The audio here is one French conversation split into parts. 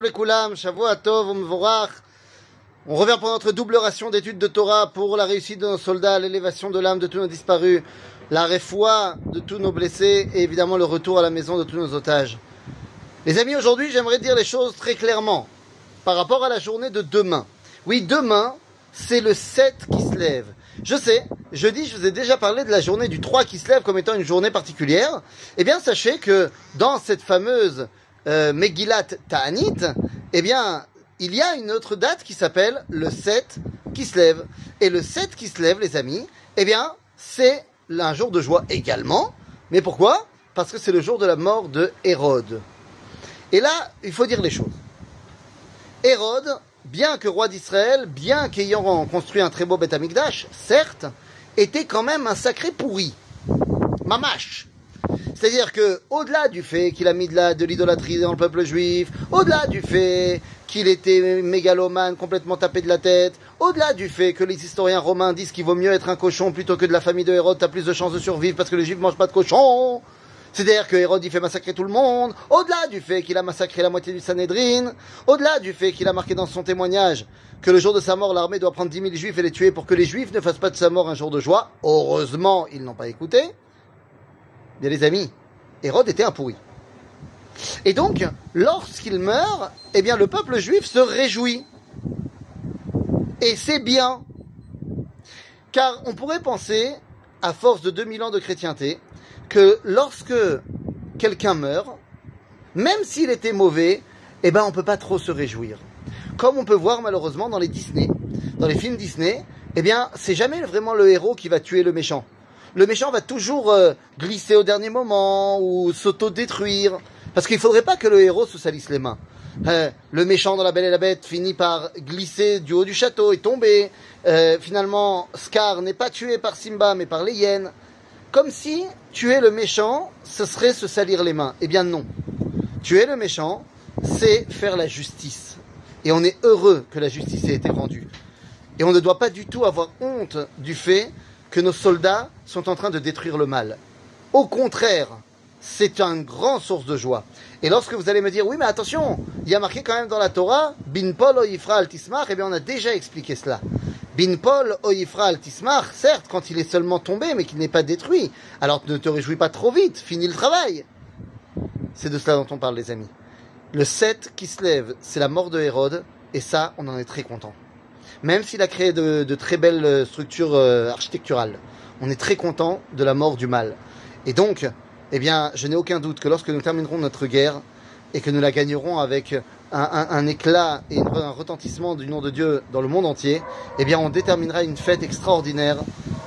On revient pour notre double ration d'études de Torah pour la réussite de nos soldats, l'élévation de l'âme de tous nos disparus, la réfoua de tous nos blessés et évidemment le retour à la maison de tous nos otages. Les amis, aujourd'hui, j'aimerais dire les choses très clairement par rapport à la journée de demain. Oui, demain, c'est le 7 qui se lève. Je sais, jeudi, je vous ai déjà parlé de la journée du 3 qui se lève comme étant une journée particulière. Eh bien, sachez que dans cette fameuse euh, Megillat Ta'anit, eh bien, il y a une autre date qui s'appelle le 7 qui se lève. Et le 7 qui se lève, les amis, eh bien, c'est un jour de joie également. Mais pourquoi? Parce que c'est le jour de la mort de Hérode. Et là, il faut dire les choses. Hérode, bien que roi d'Israël, bien qu'ayant construit un très beau Beth certes, était quand même un sacré pourri. Mamache. C'est-à-dire que, au-delà du fait qu'il a mis de, l'idolâtrie dans le peuple juif, au-delà du fait qu'il était mégalomane, complètement tapé de la tête, au-delà du fait que les historiens romains disent qu'il vaut mieux être un cochon plutôt que de la famille de Hérode, t'as plus de chances de survivre parce que les juifs mangent pas de cochon. C'est-à-dire que Hérode il fait massacrer tout le monde, au-delà du fait qu'il a massacré la moitié du Sanhedrin, au-delà du fait qu'il a marqué dans son témoignage que le jour de sa mort, l'armée doit prendre 10 000 juifs et les tuer pour que les juifs ne fassent pas de sa mort un jour de joie. Heureusement, ils n'ont pas écouté. Bien les amis, Hérode était un pourri. Et donc, lorsqu'il meurt, eh bien, le peuple juif se réjouit. Et c'est bien. Car on pourrait penser, à force de 2000 ans de chrétienté, que lorsque quelqu'un meurt, même s'il était mauvais, eh ben, on peut pas trop se réjouir. Comme on peut voir malheureusement dans les Disney, dans les films Disney, eh bien, c'est jamais vraiment le héros qui va tuer le méchant le méchant va toujours euh, glisser au dernier moment ou s'auto-détruire. Parce qu'il ne faudrait pas que le héros se salisse les mains. Euh, le méchant dans La Belle et la Bête finit par glisser du haut du château et tomber. Euh, finalement, Scar n'est pas tué par Simba mais par les hyènes. Comme si tuer le méchant, ce serait se salir les mains. Eh bien non. Tuer le méchant, c'est faire la justice. Et on est heureux que la justice ait été rendue. Et on ne doit pas du tout avoir honte du fait que nos soldats sont en train de détruire le mal. Au contraire, c'est une grande source de joie. Et lorsque vous allez me dire, oui, mais attention, il y a marqué quand même dans la Torah, Bin Pol Oifra al eh bien on a déjà expliqué cela. Bin Pol Oifra al certes, quand il est seulement tombé, mais qu'il n'est pas détruit. Alors ne te réjouis pas trop vite, finis le travail. C'est de cela dont on parle, les amis. Le 7 qui se lève, c'est la mort de Hérode, et ça, on en est très content même s'il a créé de, très belles euh, structures euh, architecturales. On est très content de la mort du mal. Et donc, eh bien, je n'ai aucun doute que lorsque nous terminerons notre guerre et que nous la gagnerons avec un, éclat et un retentissement du nom de Dieu dans le monde entier, eh bien, on déterminera une fête extraordinaire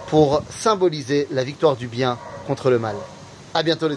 pour symboliser la victoire du bien contre le mal. À bientôt les